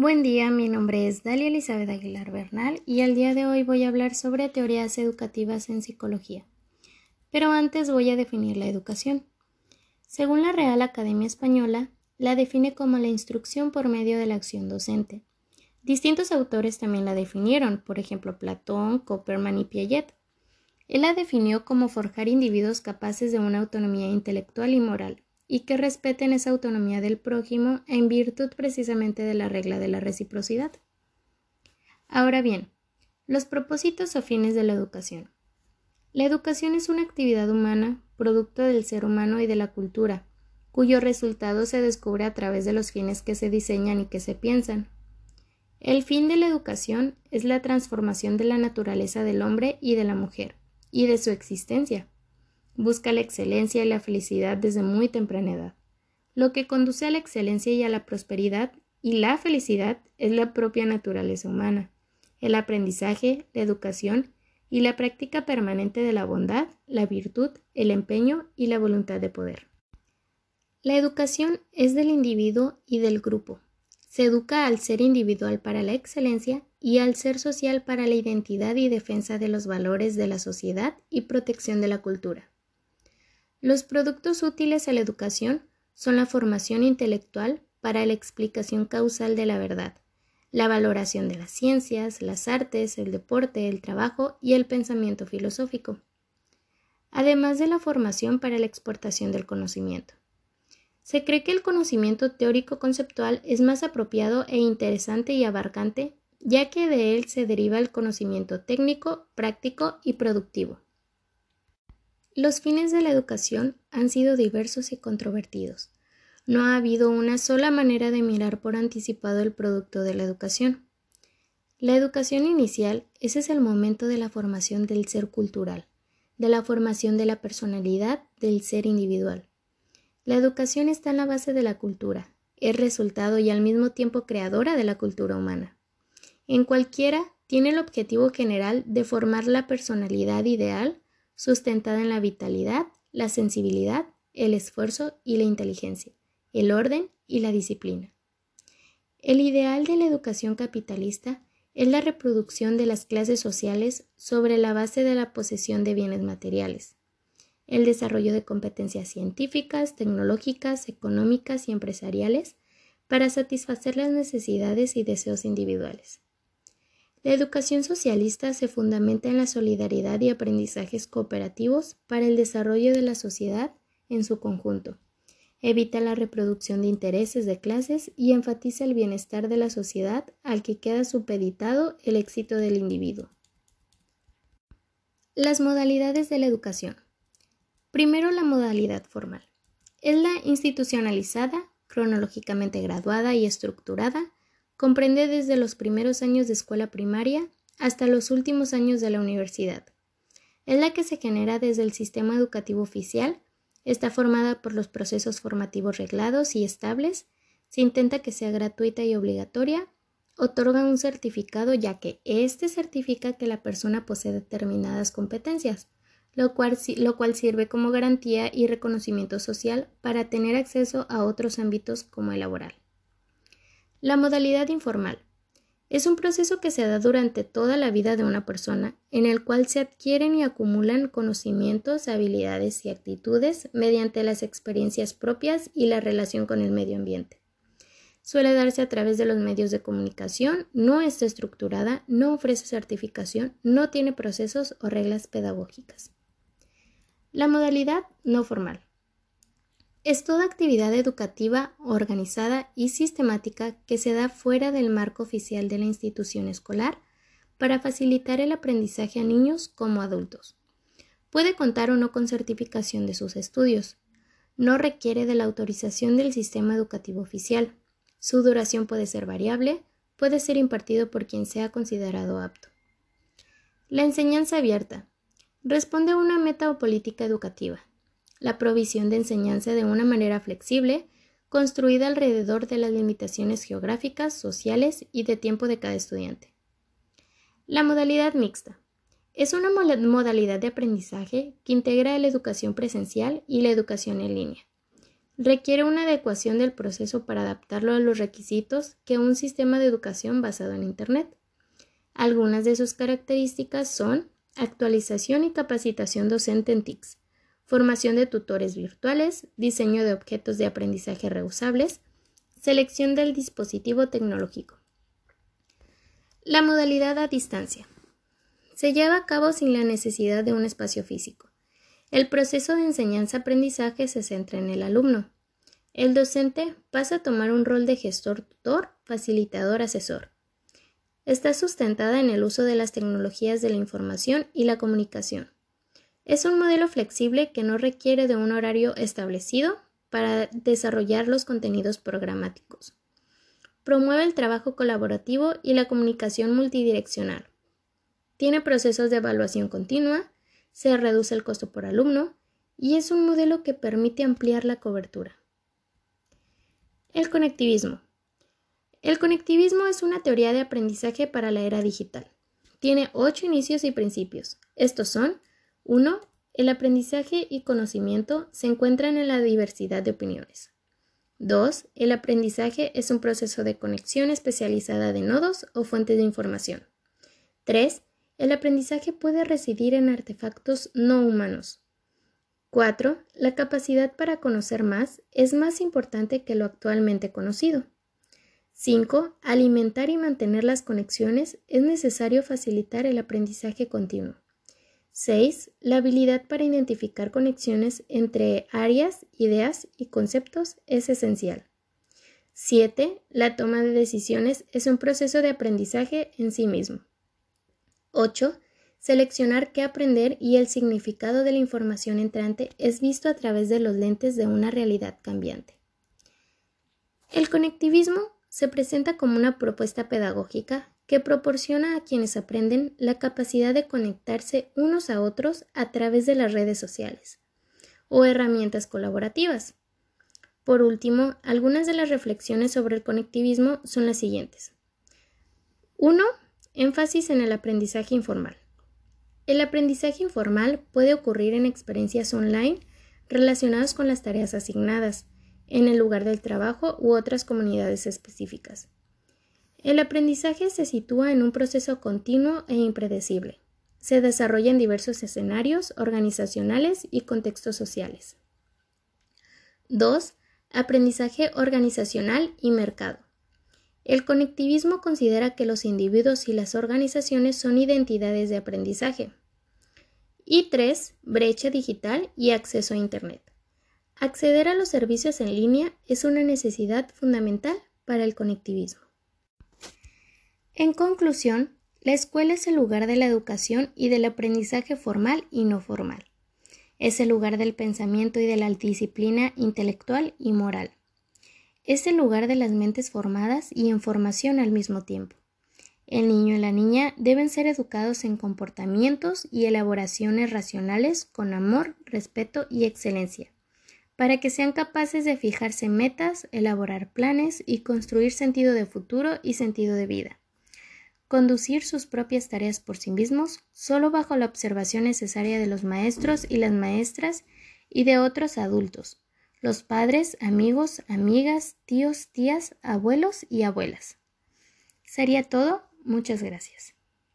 Buen día, mi nombre es Dalia Elizabeth Aguilar Bernal y el día de hoy voy a hablar sobre teorías educativas en psicología. Pero antes voy a definir la educación. Según la Real Academia Española, la define como la instrucción por medio de la acción docente. Distintos autores también la definieron, por ejemplo Platón, Copperman y Piaget. Él la definió como forjar individuos capaces de una autonomía intelectual y moral, y que respeten esa autonomía del prójimo en virtud precisamente de la regla de la reciprocidad. Ahora bien, los propósitos o fines de la educación. La educación es una actividad humana, producto del ser humano y de la cultura, cuyo resultado se descubre a través de los fines que se diseñan y que se piensan. El fin de la educación es la transformación de la naturaleza del hombre y de la mujer, y de su existencia busca la excelencia y la felicidad desde muy temprana edad. Lo que conduce a la excelencia y a la prosperidad y la felicidad es la propia naturaleza humana, el aprendizaje, la educación y la práctica permanente de la bondad, la virtud, el empeño y la voluntad de poder. La educación es del individuo y del grupo. Se educa al ser individual para la excelencia y al ser social para la identidad y defensa de los valores de la sociedad y protección de la cultura. Los productos útiles a la educación son la formación intelectual para la explicación causal de la verdad, la valoración de las ciencias, las artes, el deporte, el trabajo y el pensamiento filosófico, además de la formación para la exportación del conocimiento. Se cree que el conocimiento teórico conceptual es más apropiado e interesante y abarcante, ya que de él se deriva el conocimiento técnico, práctico y productivo. Los fines de la educación han sido diversos y controvertidos. No ha habido una sola manera de mirar por anticipado el producto de la educación. La educación inicial, es el momento de la formación del ser cultural, de la formación de la personalidad del ser individual. La educación está en la base de la cultura, es resultado y al mismo tiempo creadora de la cultura humana. En cualquiera tiene el objetivo general de formar la personalidad ideal sustentada en la vitalidad, la sensibilidad, el esfuerzo y la inteligencia, el orden y la disciplina. El ideal de la educación capitalista es la reproducción de las clases sociales sobre la base de la posesión de bienes materiales, el desarrollo de competencias científicas, tecnológicas, económicas y empresariales para satisfacer las necesidades y deseos individuales. La educación socialista se fundamenta en la solidaridad y aprendizajes cooperativos para el desarrollo de la sociedad en su conjunto. Evita la reproducción de intereses de clases y enfatiza el bienestar de la sociedad al que queda supeditado el éxito del individuo. Las modalidades de la educación. Primero la modalidad formal. Es la institucionalizada, cronológicamente graduada y estructurada, Comprende desde los primeros años de escuela primaria hasta los últimos años de la universidad. Es la que se genera desde el sistema educativo oficial, está formada por los procesos formativos reglados y estables, se intenta que sea gratuita y obligatoria, otorga un certificado ya que éste certifica que la persona posee determinadas competencias, lo cual, lo cual sirve como garantía y reconocimiento social para tener acceso a otros ámbitos como el laboral. La modalidad informal es un proceso que se da durante toda la vida de una persona, en el cual se adquieren y acumulan conocimientos, habilidades y actitudes mediante las experiencias propias y la relación con el medio ambiente. Suele darse a través de los medios de comunicación, no está estructurada, no ofrece certificación, no tiene procesos o reglas pedagógicas. La modalidad no formal. Es toda actividad educativa organizada y sistemática que se da fuera del marco oficial de la institución escolar para facilitar el aprendizaje a niños como adultos. Puede contar o no con certificación de sus estudios. No requiere de la autorización del sistema educativo oficial. Su duración puede ser variable, puede ser impartido por quien sea considerado apto. La enseñanza abierta responde a una meta o política educativa la provisión de enseñanza de una manera flexible, construida alrededor de las limitaciones geográficas, sociales y de tiempo de cada estudiante. La modalidad mixta. Es una modalidad de aprendizaje que integra la educación presencial y la educación en línea. requiere una adecuación del proceso para adaptarlo a los requisitos que un sistema de educación basado en Internet. Algunas de sus características son actualización y capacitación docente en TICS, formación de tutores virtuales, diseño de objetos de aprendizaje reusables, selección del dispositivo tecnológico. La modalidad a distancia. Se lleva a cabo sin la necesidad de un espacio físico. El proceso de enseñanza-aprendizaje se centra en el alumno. El docente pasa a tomar un rol de gestor-tutor, facilitador-asesor. Está sustentada en el uso de las tecnologías de la información y la comunicación. Es un modelo flexible que no requiere de un horario establecido para desarrollar los contenidos programáticos. Promueve el trabajo colaborativo y la comunicación multidireccional. Tiene procesos de evaluación continua, se reduce el costo por alumno y es un modelo que permite ampliar la cobertura. El conectivismo. El conectivismo es una teoría de aprendizaje para la era digital. Tiene ocho inicios y principios. Estos son 1. El aprendizaje y conocimiento se encuentran en la diversidad de opiniones. 2. El aprendizaje es un proceso de conexión especializada de nodos o fuentes de información. 3. El aprendizaje puede residir en artefactos no humanos. 4. La capacidad para conocer más es más importante que lo actualmente conocido. 5. Alimentar y mantener las conexiones es necesario facilitar el aprendizaje continuo. 6. La habilidad para identificar conexiones entre áreas, ideas y conceptos es esencial. 7. La toma de decisiones es un proceso de aprendizaje en sí mismo. 8. Seleccionar qué aprender y el significado de la información entrante es visto a través de los lentes de una realidad cambiante. El conectivismo se presenta como una propuesta pedagógica que proporciona a quienes aprenden la capacidad de conectarse unos a otros a través de las redes sociales o herramientas colaborativas. Por último, algunas de las reflexiones sobre el conectivismo son las siguientes. 1. Énfasis en el aprendizaje informal. El aprendizaje informal puede ocurrir en experiencias online relacionadas con las tareas asignadas, en el lugar del trabajo u otras comunidades específicas. El aprendizaje se sitúa en un proceso continuo e impredecible. Se desarrolla en diversos escenarios organizacionales y contextos sociales. 2. Aprendizaje organizacional y mercado. El conectivismo considera que los individuos y las organizaciones son identidades de aprendizaje. Y 3. Brecha digital y acceso a Internet. Acceder a los servicios en línea es una necesidad fundamental para el conectivismo. En conclusión, la escuela es el lugar de la educación y del aprendizaje formal y no formal. Es el lugar del pensamiento y de la disciplina intelectual y moral. Es el lugar de las mentes formadas y en formación al mismo tiempo. El niño y la niña deben ser educados en comportamientos y elaboraciones racionales con amor, respeto y excelencia para que sean capaces de fijarse metas, elaborar planes y construir sentido de futuro y sentido de vida. Conducir sus propias tareas por sí mismos solo bajo la observación necesaria de los maestros y las maestras y de otros adultos, los padres, amigos, amigas, tíos, tías, abuelos y abuelas. Sería todo. Muchas gracias.